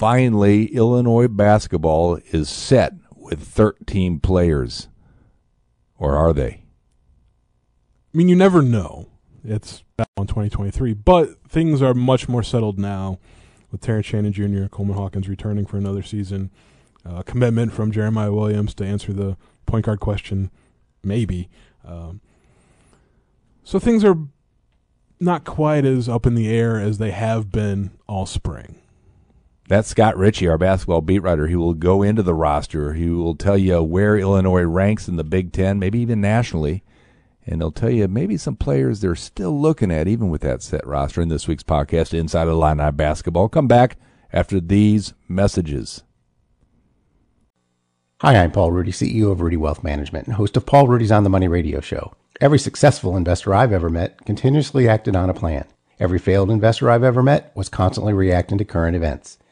Finally, Illinois basketball is set with 13 players. Or are they? I mean, you never know. It's back on 2023, but things are much more settled now with Terrence Shannon Jr., Coleman Hawkins returning for another season, uh, commitment from Jeremiah Williams to answer the point guard question, maybe. Um, so things are not quite as up in the air as they have been all spring. That's Scott Richey, our basketball beat writer. He will go into the roster. He will tell you where Illinois ranks in the Big Ten, maybe even nationally. And he'll tell you maybe some players they're still looking at, even with that set roster. In this week's podcast, Inside Illini Basketball. Come back after these messages. Hi, I'm Paul Rudy, CEO of Rudy Wealth Management and host of Paul Rudy's On the Money radio show. Every successful investor I've ever met continuously acted on a plan. Every failed investor I've ever met was constantly reacting to current events.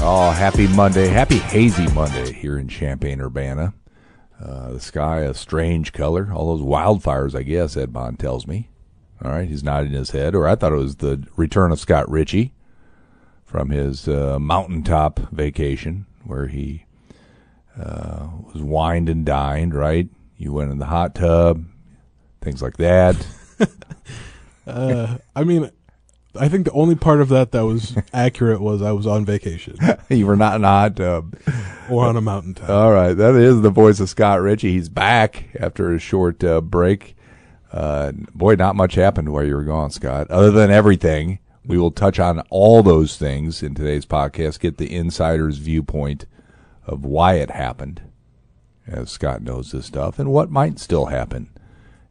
Oh, happy Monday. Happy hazy Monday here in Champaign, Urbana. Uh, the sky a strange color. All those wildfires, I guess, Ed Bond tells me. All right, he's nodding his head. Or I thought it was the return of Scott Richey from his uh, mountaintop vacation where he uh, was wined and dined, right? You went in the hot tub, things like that. Uh, I mean, I think the only part of that that was accurate was I was on vacation you were not in a hot tub. or on a mountaintop. All right, that is the voice of Scott Richey. He's back after a short uh, break. Uh, boy, not much happened while you were gone, Scott. Other than everything, we will touch on all those things in today's podcast. Get the insider's viewpoint of why it happened, as Scott knows this stuff, and what might still happen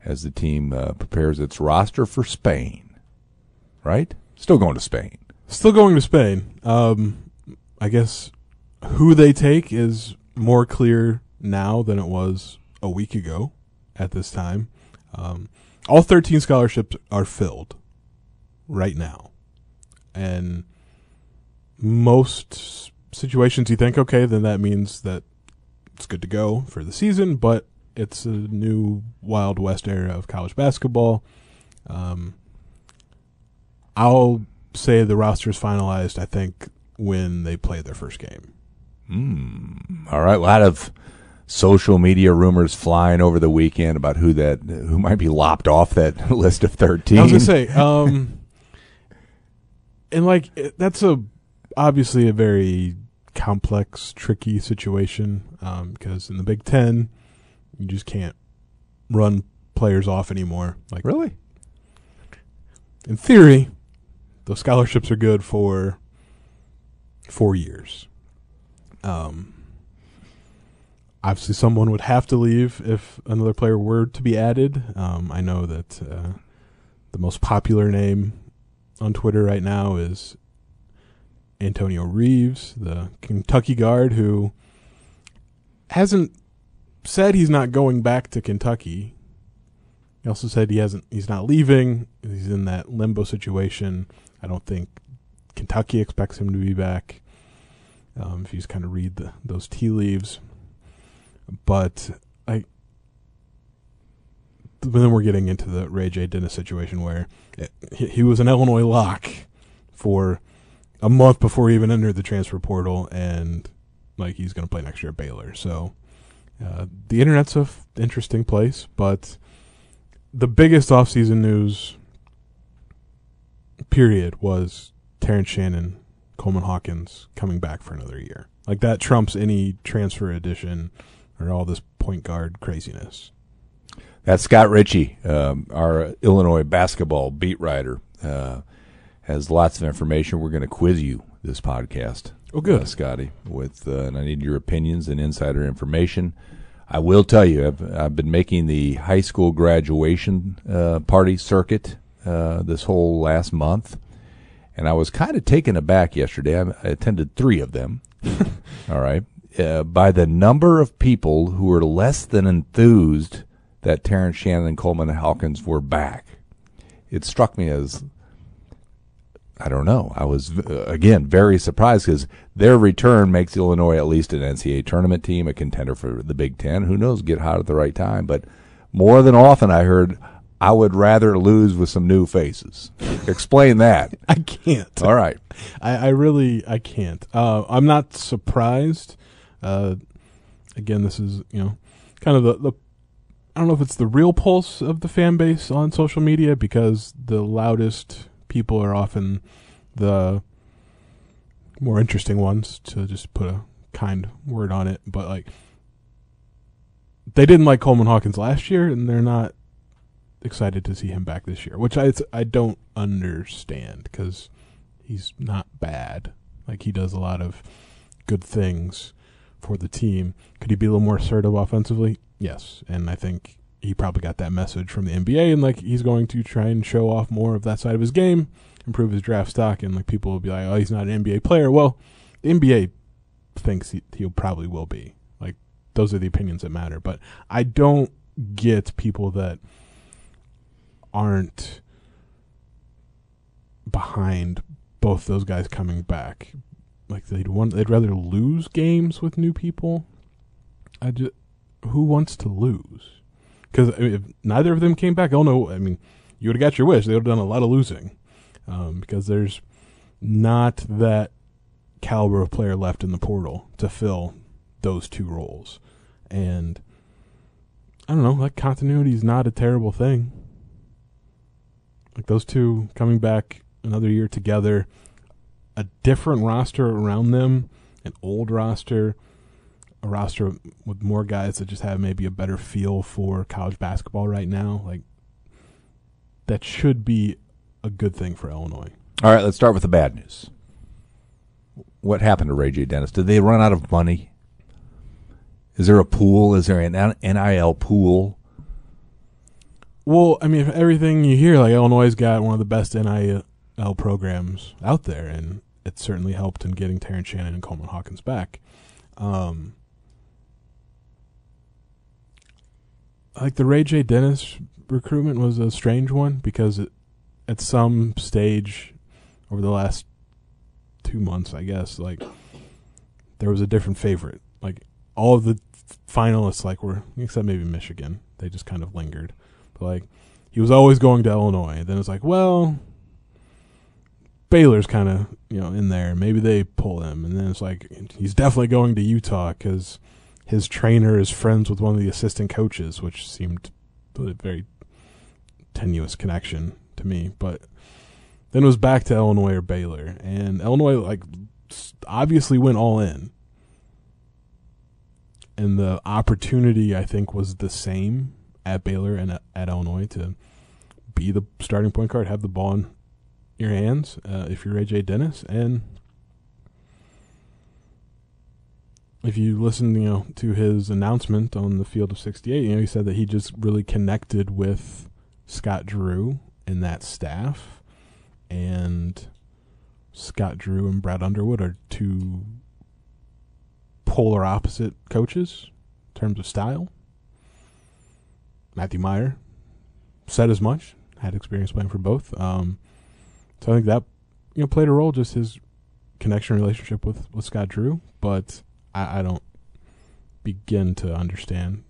as the team uh, prepares its roster for Spain. Right? Still going to Spain. Still going to Spain. Um, I guess who they take is more clear now than it was a week ago at this time. Um, all 13 scholarships are filled right now. And most situations you think, okay, then that means that it's good to go for the season, but it's a new Wild West era of college basketball. Um, I'll say the roster is finalized, I think, when they play their first game. All right, a lot of social media rumors flying over the weekend about who that who might be lopped off that list of thirteen. I was gonna say, um, and like that's a obviously a very complex, tricky situation because in the Big Ten, you just can't run players off anymore. Like really? in theory, those scholarships are good for four years. Um, obviously, someone would have to leave if another player were to be added. Um, I know that uh, the most popular name on Twitter right now is Antonio Reeves, the Kentucky guard who hasn't said he's not going back to Kentucky. He also said he hasn't. He's not leaving. He's in that limbo situation. I don't think Kentucky expects him to be back. Um, if you just kind of read the, those tea leaves, but I. Then we're getting into the Ray J. Dennis situation where it, he, he was an Illinois lock for a month before he even entered the transfer portal, and like he's going to play next year at Baylor. So uh, the internet's a f- interesting place, but the biggest offseason news period was Terrence Shannon Coleman Hawkins coming back for another year. Like that trumps any transfer addition or all this point guard craziness. That's Scott Richey, um, our Illinois basketball beat writer. Uh, has lots of information. We're going to quiz you this podcast. Oh, good. uh, Scotty. With uh, and I need your opinions and insider information. I will tell you, I've, I've been making the high school graduation uh, party circuit uh, this whole last month, and I was kind of taken aback yesterday. I, attended three of them. All right, uh, by the number of people who were less than enthused that Terrence Shannon and Coleman Hawkins were back. It struck me as I don't know. I was uh, again very surprised because their return makes Illinois at least an NCAA tournament team, a contender for the Big Ten. Who knows? Get hot at the right time. But more than often, I heard I would rather lose with some new faces. Explain that. I can't. All right. I, I really I can't. Uh, I'm not surprised. Uh, again, this is you know kind of the, the I don't know if it's the real pulse of the fan base on social media because the loudest people are often the more interesting ones to just put a kind word on it. But like they didn't like Coleman Hawkins last year, and they're not excited to see him back this year, which I I don't understand because he's not bad. Like he does a lot of good things for the team. Could he be a little more assertive offensively? Yes, and I think he probably got that message from the NBA, and like he's going to try and show off more of that side of his game, improve his draft stock, and like people will be like, "Oh, he's not an NBA player." Well, the NBA thinks he, he'll probably will be. Like those are the opinions that matter, but I don't get people that aren't behind both those guys coming back. Like they'd want, they'd rather lose games with new people. I just, who wants to lose? Because I mean, if neither of them came back, don't know. I mean, you would have got your wish. They would have done a lot of losing, um, because there's not that caliber of player left in the portal to fill those two roles, and I don't know. Like continuity is not a terrible thing. Like those two coming back another year together, a different roster around them, an old roster, a roster with more guys that just have maybe a better feel for college basketball right now. Like that should be a good thing for Illinois. All right. Let's start with the bad news. What happened to Ray J. Dennis? Did they run out of money? Is there a pool? Is there an NIL pool? Well, I mean, everything you hear, like Illinois's got one of the best NIL programs out there, and it certainly helped in getting Terrence Shannon and Coleman Hawkins back. Um, like the Ray J. Dennis recruitment was a strange one because it, at some stage over the last two months, I guess, like there was a different favorite. Like all of the finalists, like were except maybe Michigan, they just kind of lingered. Like he was always going to Illinois. Then it's like, well, Baylor's kind of you know in there. Maybe they pull him, and then it's like he's definitely going to Utah because his trainer is friends with one of the assistant coaches, which seemed a very tenuous connection to me. But then it was back to Illinois or Baylor, and Illinois like obviously went all in, and the opportunity I think was the same at Baylor and at, Illinois to be the starting point guard, have the ball in your hands uh, if you're AJ Dennis, and if you listen, you know, to his announcement on the field of 68, you know, he said that he just really connected with Scott Drew and that staff, and Scott Drew and Brad Underwood are two polar opposite coaches in terms of style. Matthew Mayer said as much, had experience playing for both. Um, so I think that you know played a role, just his connection relationship with with Scott Drew. But I, I don't begin to understand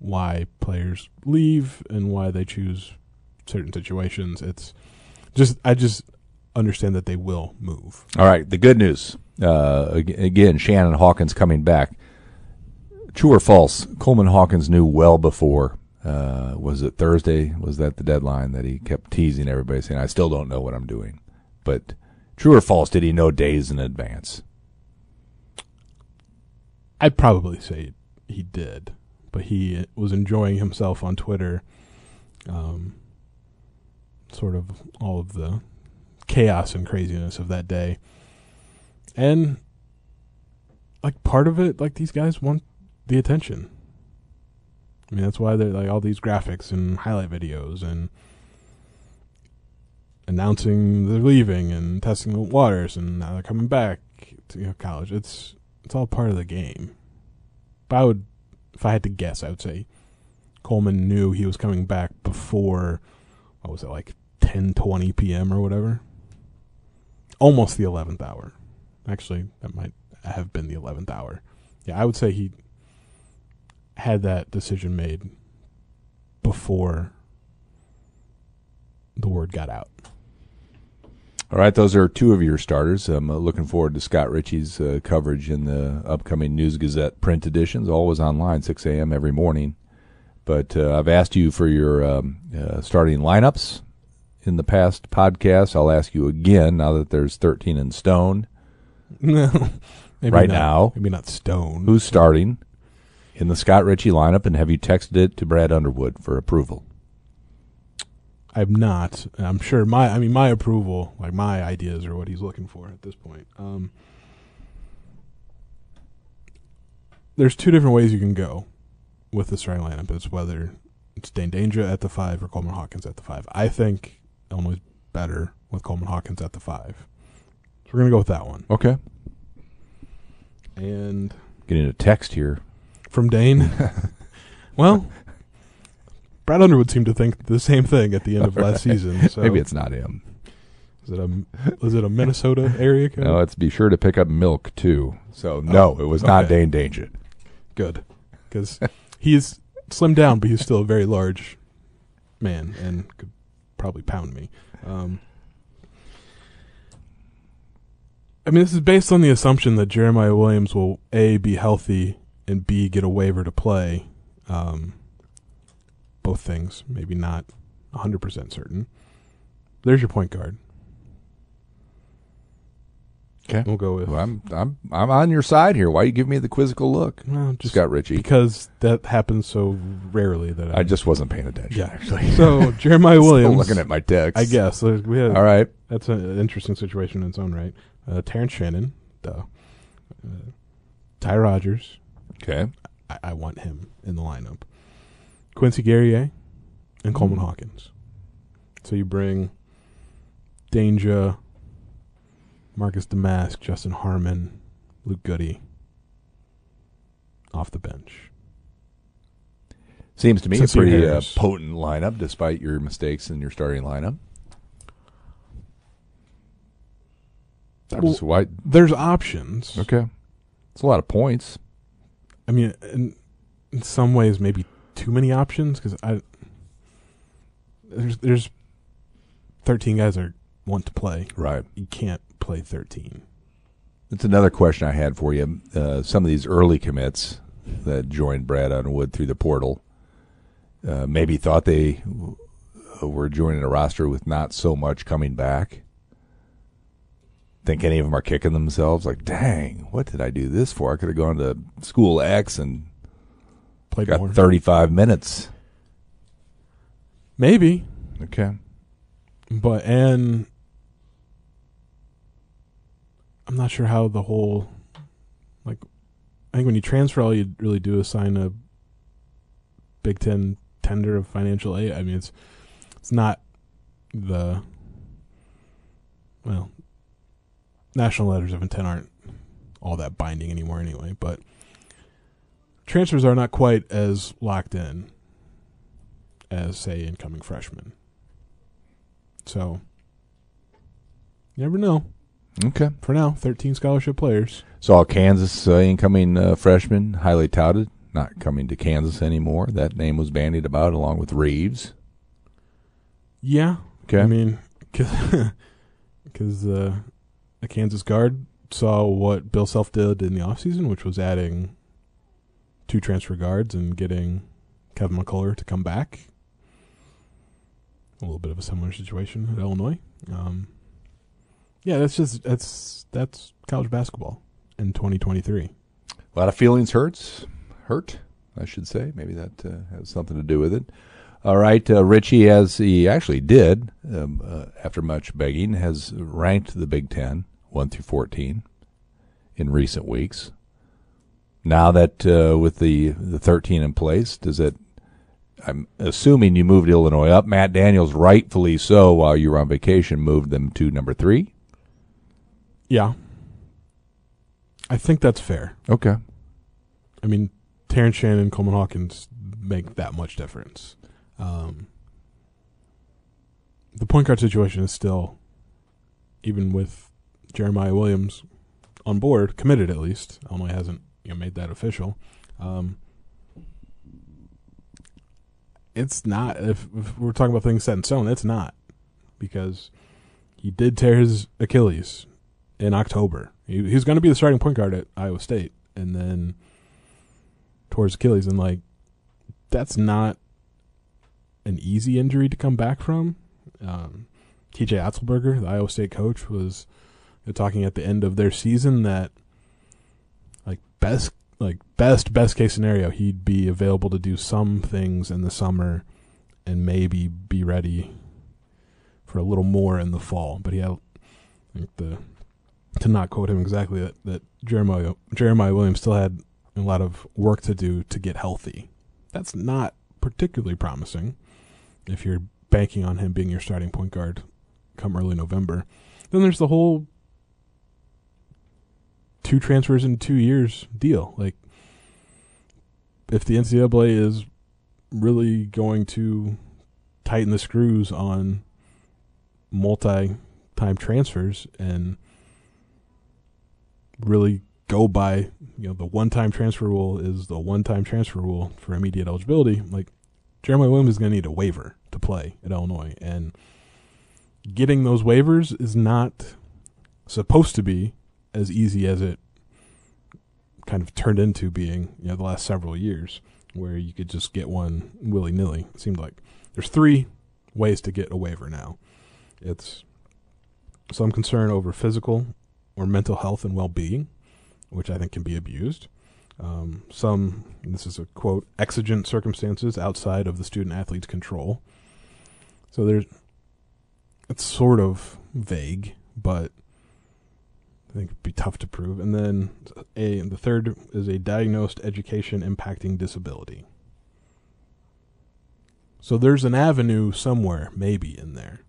why players leave and why they choose certain situations. It's just I just understand that they will move. All right. The good news. Uh, again, Shannon Hawkins coming back. True or false? Coleman Hawkins knew well before. Uh, was it Thursday? Was that the deadline that he kept teasing everybody, saying, "I still don't know what I'm doing." But True or false? Did he know days in advance? I'd probably say he did, but he was enjoying himself on Twitter. Um, sort of all of the chaos and craziness of that day. And like part of it, like these guys want the attention. I mean, that's why they're like all these graphics and highlight videos and announcing they're leaving and testing the waters and now they're coming back to you know, college. It's it's all part of the game. But I would, if I had to guess, I would say Coleman knew he was coming back before what was it like 10:20 p.m. or whatever. Almost the 11th hour. Actually, that might have been the 11th hour. Yeah, I would say he had that decision made before the word got out. All right, those are two of your starters. I'm uh, looking forward to Scott Richey's uh, coverage in the upcoming News Gazette print editions, always online, 6 a.m. every morning. But uh, I've asked you for your um, uh, starting lineups in the past podcasts. I'll ask you again now that there's 13 in stone. No, maybe Right not- now. maybe not Stone. Who's starting in the Scott Richey lineup, and have you texted it to Brad Underwood for approval? I'm not. I'm sure my. I mean, my approval, like my ideas, are what he's looking for at this point. Um, there's two different ways you can go with the starting lineup. It's whether it's Dain Dainja at the five or Coleman Hawkins at the five. I think Illinois is better with Coleman Hawkins at the five. So we're gonna go with that one. Okay. And Getting a text here. From Dain, well, Brad Underwood seemed to think the same thing at the end of last season. So Maybe it's not him. Is it a is it a Minnesota area code? No, let's be sure to pick up milk too. So no, it was not okay. Dain Dainja. Good, because he's slimmed down, but he's still a very large man and could probably pound me. Um, I mean, this is based on the assumption that Jeremiah Williams will a be healthy and b get a waiver to play. Um, both things, maybe not hundred percent certain. There's your point guard. Okay. We'll go with Well, I'm I'm I'm on your side here. Why you give me the quizzical look? well, just Scott Richey. because that happens so rarely that I just wasn't paying attention. Yeah. actually. So Jeremiah Williams, looking at my text. I guess we had, All right. that's an interesting situation in its own right. Uh, Terrence Shannon, duh. Uh, Ty Rodgers, Okay. I, I want him in the lineup. Quincy Guerrier and Coleman Mm. Hawkins. So you bring Dainja, Marcus Domask, Justin Harmon, Luke Goode off the bench. Seems to me a pretty uh, potent lineup, despite your mistakes in your starting lineup. Why. There's options. Okay. It's a lot of points. I mean, in, in some ways, maybe too many options because I there's there's thirteen guys that want to play. Right. You can't play thirteen. That's another question I had for you. Uh, some of these early commits that joined Brad Underwood through the portal uh, maybe thought they were joining a roster with not so much coming back. Think any of them are kicking themselves? Like, dang, what did I do this for? I could have gone to school X and Played got more. 35 minutes. maybe, Okay. but and I'm not sure how the whole like I think when you transfer, all you really do is sign a Big Ten tender of financial aid. I mean, it's it's not the well, national letters of intent aren't all that binding anymore anyway. But transfers are not quite as locked in as say incoming freshmen. So you never know. Okay. For now, 13 scholarship players. Saw Kansas uh, incoming uh, freshman, highly touted, not coming to Kansas anymore. That name was bandied about along with Reeves. Yeah. Okay. I mean, because uh, a Kansas guard saw what Bill Self did in the offseason, which was adding two transfer guards and getting Kevin McCullar to come back. A little bit of a similar situation at Illinois. Um, Yeah, that's just that's that's college basketball in 2023. A lot of feelings hurts, hurt, I should say. Maybe that uh, has something to do with it. All right, uh, Richey, as he actually did um, uh, after much begging, has ranked the Big Ten one through fourteen in recent weeks. Now that uh, with the the thirteen in place, does it? I'm assuming you moved Illinois up. Matt Daniels, rightfully so, while you were on vacation, moved them to number three. Yeah, I think that's fair. Okay. I mean, Terrence Shannon, Coleman Hawkins make that much difference. Um, the point guard situation is still, even with Jeremiah Williams on board, committed at least. Illinois hasn't you know, made that official. Um, it's not. If, if we're talking about things set in stone, it's not because he did tear his Achilles in October. He, he's going to be the starting point guard at Iowa State, and then towards Achilles, and like that's not an easy injury to come back from. Um, TJ Otzelberger, the Iowa State coach, was talking at the end of their season that like best like best best case scenario he'd be available to do some things in the summer and maybe be ready for a little more in the fall. But he had like the to not quote him exactly that, that Jeremiah Jeremiah Williams still had a lot of work to do to get healthy. That's not particularly promising if you're banking on him being your starting point guard come early November. Then there's the whole two transfers in two years deal. Like, if the NCAA is really going to tighten the screws on multi time transfers and really go by, you know, the one time transfer rule is the one time transfer rule for immediate eligibility, like, Jeremiah Williams is going to need a waiver to play at Illinois. And getting those waivers is not supposed to be as easy as it kind of turned into being, you know, the last several years, where you could just get one willy nilly. It seemed like there's three ways to get a waiver now. It's some concern over physical or mental health and well being, which I think can be abused. Um, some, this is a quote, exigent circumstances outside of the student athlete's control. So there's, it's sort of vague, but I think it'd be tough to prove. And then a the third is a diagnosed education impacting disability. So there's an avenue somewhere, maybe in there.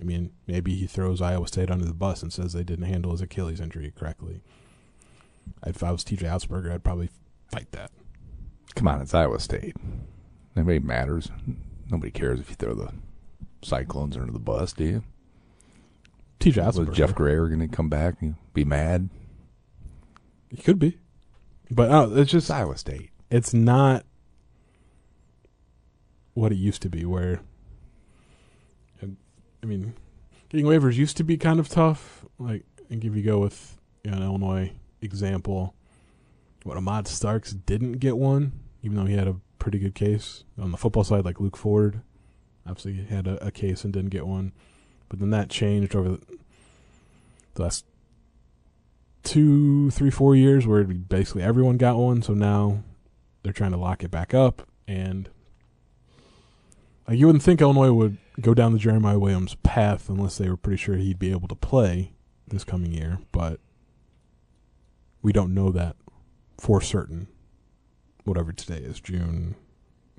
I mean, maybe he throws Iowa State under the bus and says they didn't handle his Achilles injury correctly. If I was TJ Otzelberger, I'd probably fight that. Come on, it's Iowa State. Nobody matters. Nobody cares if you throw the Cyclones under the bus, do you? TJ Was Otzelberger. Jeff Grayer going to come back and be mad? He could be, but uh, it's just Iowa State. it's not what it used to be where I mean getting waivers used to be kind of tough like I think if you go with you know, an Illinois example what Ahmad Starks didn't get one even though he had a pretty good case on the football side like Luke Ford obviously had a, a case and didn't get one but then that changed over the, last two, three, four years where basically everyone got one. So now they're trying to lock it back up. And like, you wouldn't think Illinois would go down the Jeremiah Williams path unless they were pretty sure he'd be able to play this coming year. But we don't know that for certain. Whatever today is, June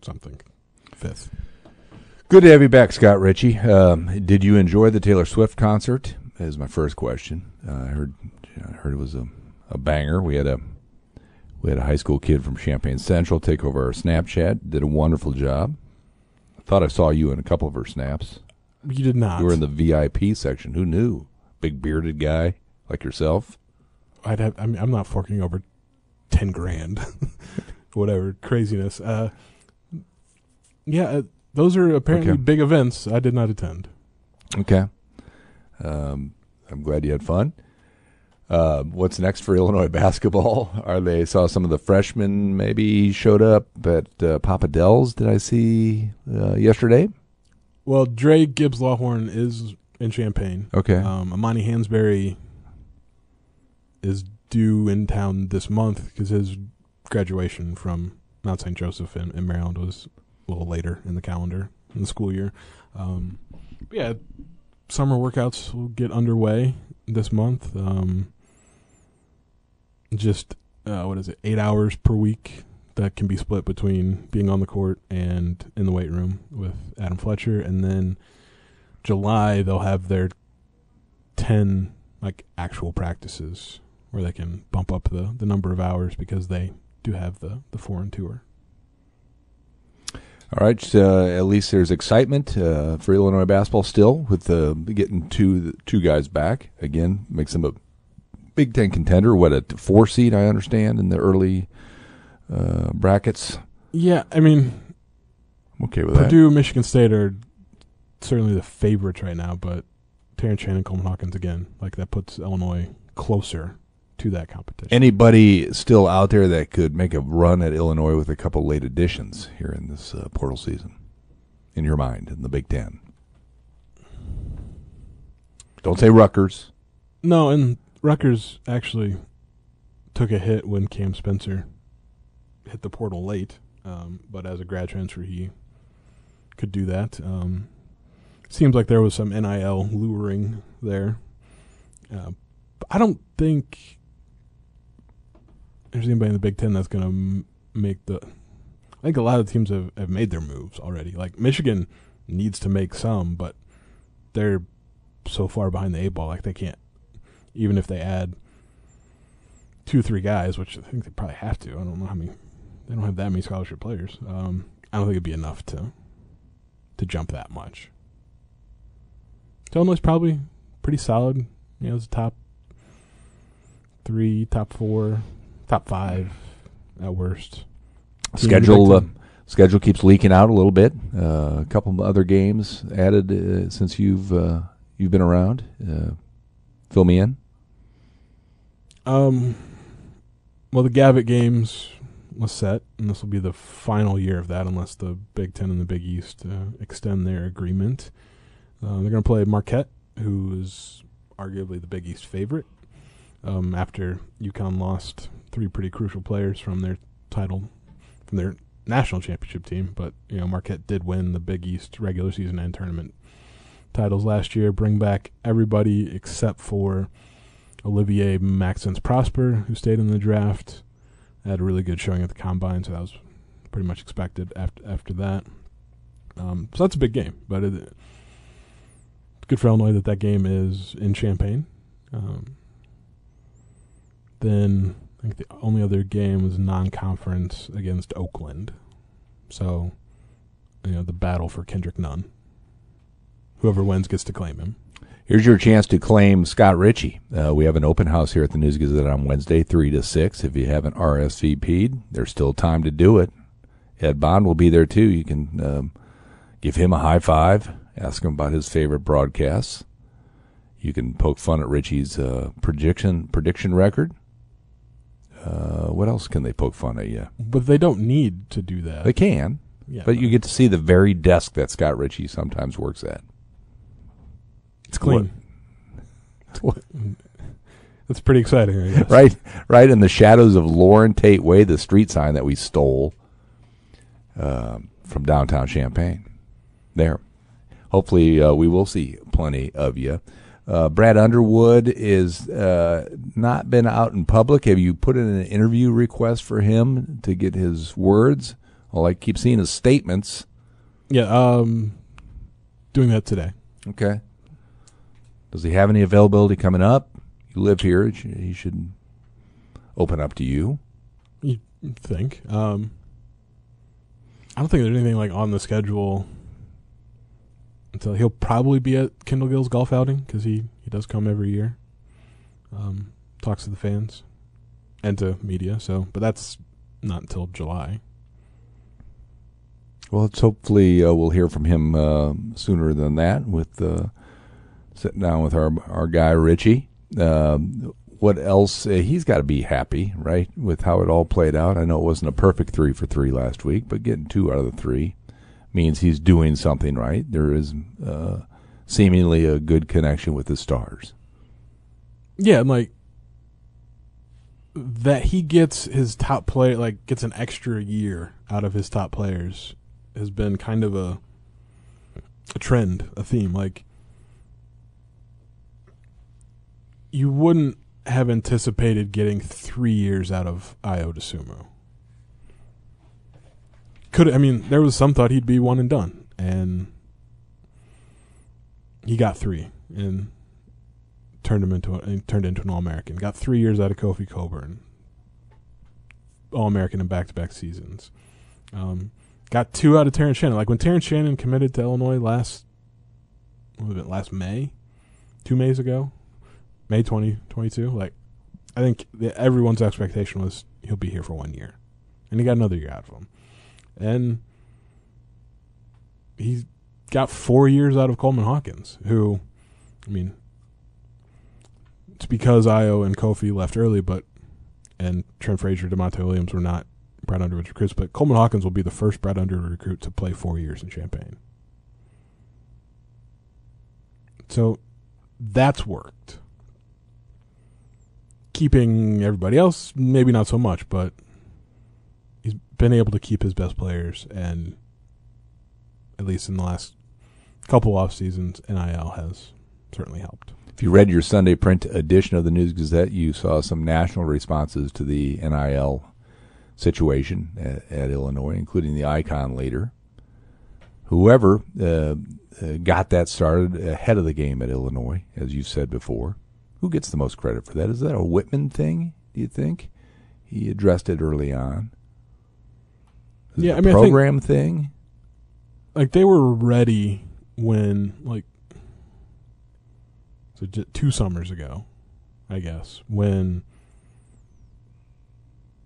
something, fifth. Good to have you back, Scott Richey. Um, did you enjoy the Taylor Swift concert? Is my first question. Uh, I heard, I heard it was a, a banger. We had a we had a high school kid from Champaign Central take over our Snapchat. Did a wonderful job. I thought I saw you in a couple of her snaps. You did not. You were in the VIP section. Who knew? Big bearded guy like yourself. I'd have. I mean, I'm not forking over ten grand, whatever craziness. Uh, yeah, uh, those are apparently Okay. big events. I did not attend. Okay. Um, I'm glad you had fun. Uh, what's next for Illinois basketball? Are they saw some of the freshmen maybe showed up at uh, Papa Dell's? Did I see uh, yesterday? Well, Dra Gibbs Lawhorn is in Champaign. Okay. Um, Amani Hansberry is due in town this month because his graduation from Mount St. Joseph in, in Maryland was a little later in the calendar in the school year. Um, yeah, summer workouts will get underway this month. Um, just uh, what is it? Eight hours per week that can be split between being on the court and in the weight room with Adam Fletcher, and then July they'll have their ten like actual practices where they can bump up the, the number of hours because they do have the, the foreign tour. All right. Uh, at least there's excitement uh, for Illinois basketball still with uh, getting two two guys back again. Makes them a Big Ten contender. What a four seed, I understand, in the early uh, brackets. Yeah, I mean, I'm okay with Purdue, Michigan State are certainly the favorites right now, but Terrence Shannon, Coleman Hawkins again, like that puts Illinois closer to that competition. Anybody still out there that could make a run at Illinois with a couple late additions here in this uh, portal season, in your mind, in the Big Ten? Don't say Rutgers. No, and Rutgers actually took a hit when Cam Spencer hit the portal late, um, but as a grad transfer, he could do that. Um, seems like there was some NIL luring there. Uh, I don't think there's anybody in the Big Ten that's going to m- make the. I think a lot of teams have, have made their moves already. Like Michigan needs to make some, but they're so far behind the eight ball. Like they can't, even if they add two or three guys, which I think they probably have to. I don't know how many. They don't have that many scholarship players. Um, I don't think it'd be enough to to jump that much. So Illinois probably pretty solid. You know, it's top three, top four, top five at worst. Schedule uh, schedule keeps leaking out a little bit. Uh, a couple of other games added uh, since you've uh, you've been around. Uh, fill me in. Um, well, the Gavitt games was set, and this will be the final year of that, unless the Big Ten and the Big East uh, extend their agreement. Uh, they're going to play Marquette, who is arguably the Big East favorite. Um, after UConn lost three pretty crucial players from their title, from their national championship team, but you know Marquette did win the Big East regular season and tournament titles last year. Bring back everybody except for Olivier Maxence Prosper, who stayed in the draft. Had a really good showing at the combine, so that was pretty much expected after after that. Um, so that's a big game, but it, it's good for Illinois that that game is in Champaign. Um, then I think the only other game was non-conference against Oakland. So, you know, the battle for Kendrick Nunn. Whoever wins gets to claim him. Here's your chance to claim Scott Richey. Uh, we have an open house here at the News Gazette on Wednesday, 3 to 6. If you haven't RSVP'd, there's still time to do it. Ed Bond will be there too. You can um, give him a high five, ask him about his favorite broadcasts. You can poke fun at Richey's uh, prediction prediction record. Uh, what else can they poke fun at you? But they don't need to do that. They can, yeah, but you get to see the very desk that Scott Richey sometimes works at. it's clean. What? That's pretty exciting, I guess. right, right in the shadows of Loren Tate Way, the street sign that we stole um, from downtown Champaign. There, hopefully, uh, we will see plenty of you. Uh, Brad Underwood is uh, not been out in public. Have you put in an interview request for him to get his words? Well, I keep seeing his statements. Yeah, um, doing that today. Okay. Does he have any availability coming up? You live here. He should open up to you. You think? Um, I don't think there's anything like on the schedule until he'll probably be at Kendall Gill's golf outing because he he does come every year. Um, talks to the fans and to media. So, but that's not until July. Well, it's hopefully uh, we'll hear from him uh, sooner than that. With uh, sitting down with our our guy Richey. Um, what else? Uh, he's got to be happy, right, with how it all played out. I know it wasn't a perfect three for three last week, but getting two out of the three means he's doing something right. There is uh, seemingly a good connection with the stars. Yeah, like that he gets his top player like gets an extra year out of his top players has been kind of a a trend, a theme. Like you wouldn't have anticipated getting three years out of Ayo Dosunmu. Could I mean there was some thought he'd be one and done, and he got three and turned him into a, turned into an All American. Got three years out of Kofi Cockburn, All American in back to back seasons. Um, got two out of Terrence Shannon. Like when Terrence Shannon committed to Illinois last, what it, last May, two Mays ago, May twenty twenty two. Like I think the, everyone's expectation was he'll be here for one year, and he got another year out of him, and he's got four years out of Coleman Hawkins, who, I mean, it's because Ayo and Kofi left early, but and Trent Frazier, Da'Monte Williams were not Brad Underwood recruits, but Coleman Hawkins will be the first Brad Underwood recruit to play four years in Champaign. So that's worked. Keeping everybody else, maybe not so much, but been able to keep his best players, and at least in the last couple off seasons, NIL has certainly helped. If you read your Sunday print edition of the News Gazette, you saw some national responses to the NIL situation at, at Illinois, including the icon leader. Whoever uh, uh, got that started ahead of the game at Illinois, as you've said before, who gets the most credit for that? Is that a Whitman thing? Do you think he addressed it early on? Is Yeah, I mean, I think- program thing. like they were ready when like so j- two summers ago, I guess, when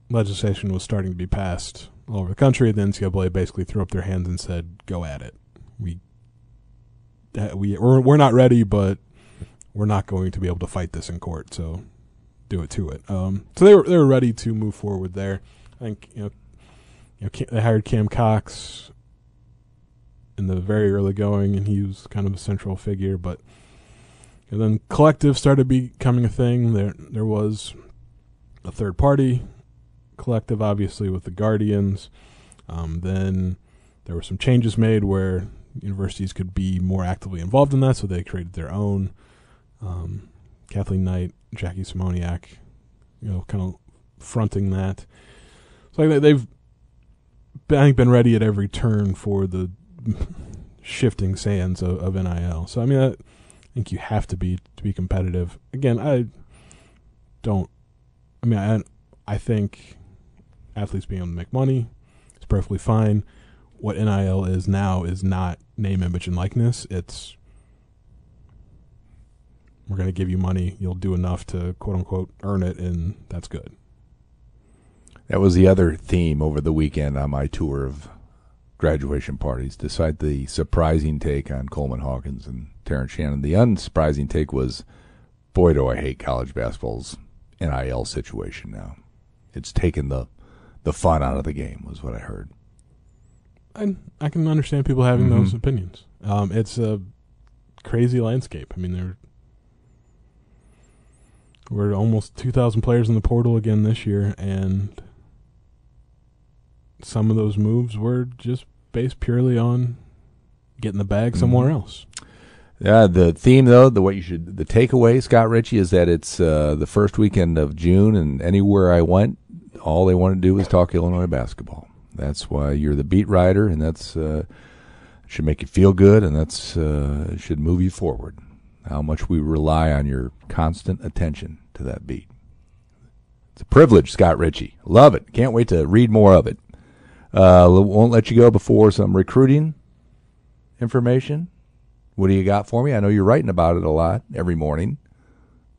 legislation was starting to be passed all over the country. The NCAA basically threw up their hands and said, "Go at it. We that we we're, we're not ready, but we're not going to be able to fight this in court. So do it to it." Um, so they were they were ready to move forward there. I think you know, know they hired Cam Cox in the very early going, and he was kind of a central figure. But and then collective started becoming a thing. There there was a third party collective, obviously with the Guardians. Um, then there were some changes made where universities could be more actively involved in that, so they created their own. Um, Kathleen Knight, Jackie Simoniak, you know, kind of fronting that. So they've, I think, been ready at every turn for the shifting sands of, of NIL. So I mean, I think you have to be to be competitive. Again, I don't. I mean, I I think athletes being able to make money is perfectly fine. What NIL is now is not name, image, and likeness. It's we're going to give you money. You'll do enough to quote unquote earn it, and that's good. That was the other theme over the weekend on my tour of graduation parties, despite the surprising take on Coleman Hawkins and Terrence Shannon. The unsurprising take was, boy, do I hate college basketball's NIL situation now. It's taken the the fun out of the game, was what I heard. I I can understand people having those Mhm. opinions. Um, it's a crazy landscape. I mean, there we're almost two thousand players in the portal again this year, and some of those moves were just based purely on getting the bag somewhere Mhm. else. Yeah, the theme though, the what you should, the takeaway, Scott Richey, is that it's uh, the first weekend of June, and anywhere I went, all they wanted to do was talk Illinois basketball. That's why you're the beat writer, and that's uh, should make you feel good, and that's uh, should move you forward. How much we rely on your constant attention to that beat. It's a privilege, Scott Richey. Love it. Can't wait to read more of it. Uh, won't let you go before some recruiting information. What do you got for me? I know you're writing about it a lot every morning.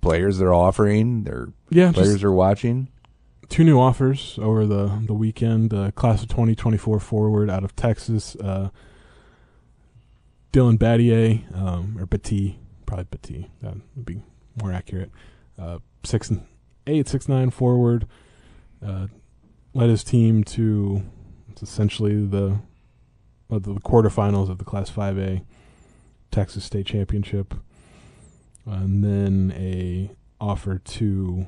Players they're offering, their Yeah, players are watching. two new offers over the the weekend. Uh, class of twenty twenty four forward out of Texas, uh, Dylan Battier um, or Batty, probably Batty. That would be more accurate. Uh, six eight, six nine forward. Uh, led his team to it's essentially the uh, the quarterfinals of the Class Five A. Texas State Championship, and then a offer to.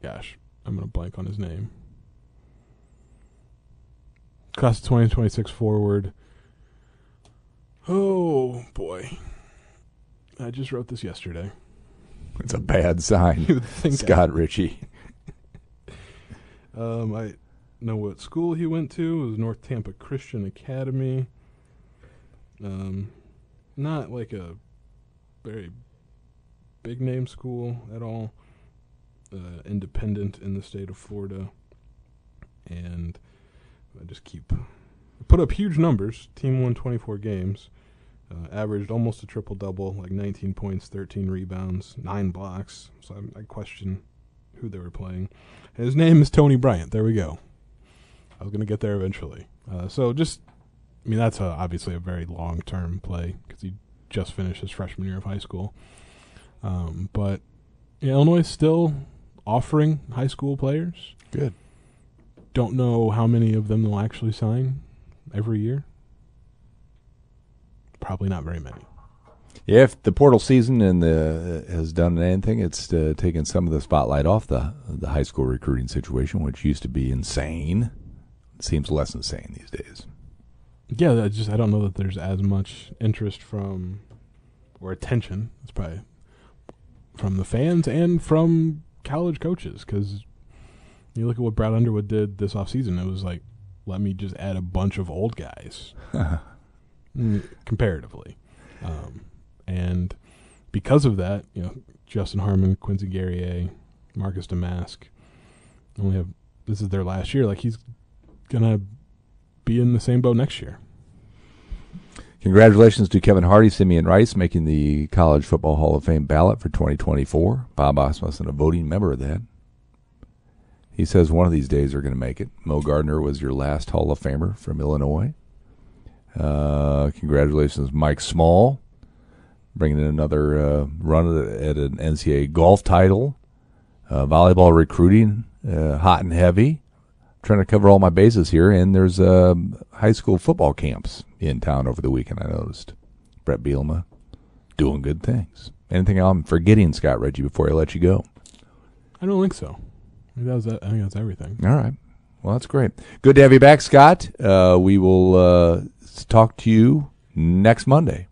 Gosh, I'm gonna blank on his name. Class of 2026 forward. Oh boy, I just wrote this yesterday. It's a bad sign. You would think Scott Richey. Um, I know what school he went to. It was North Tampa Christian Academy. Um, not like a very big name school at all. Uh, independent in the state of Florida, and I just keep put up huge numbers. Team won 24 games, uh, averaged almost a triple double, like 19 points, 13 rebounds, nine blocks. So I, I question who they were playing. His name is Tony Bryant. There we go. I was going to get there eventually. Uh, so just, I mean, that's a, obviously a very long term play because he just finished his freshman year of high school. Um, but Illinois is still offering high school players. Good. Don't know how many of them they'll actually sign every year. Probably not very many. Yeah, if the portal season and the uh, has done anything, it's uh, taken some of the spotlight off the the high school recruiting situation, which used to be insane. Seems less insane these days. Yeah, I just I don't know that there's as much interest from or attention. It's probably from the fans and from college coaches because you look at what Brad Underwood did this offseason. It was like, let me just add a bunch of old guys Mm, comparatively, um, and because of that, you know, Justin Harmon, Quincy Guerrier, Marcus Domask only have this is their last year. Like he's gonna be in the same boat next year. Congratulations to Kevin Hardy, Simeon Rice, making the College Football Hall of Fame ballot for 2024. Bob Asmussen, a voting member of that. He says one of these days they're going to make it. Moe Gardner was your last Hall of Famer from Illinois. Uh, congratulations, Mike Small, bringing in another uh, run at, at an NCAA golf title. Uh, volleyball recruiting, uh, hot and heavy. Trying to cover all my bases here, and there's um, high school football camps in town over the weekend. I noticed Bret Bielema doing good things. Anything I'm forgetting, Scott Richey, before I let you go? I don't think so. I think that was I think that's everything. All right. Well, that's great. Good to have you back, Scott. Uh, we will uh, talk to you next Monday.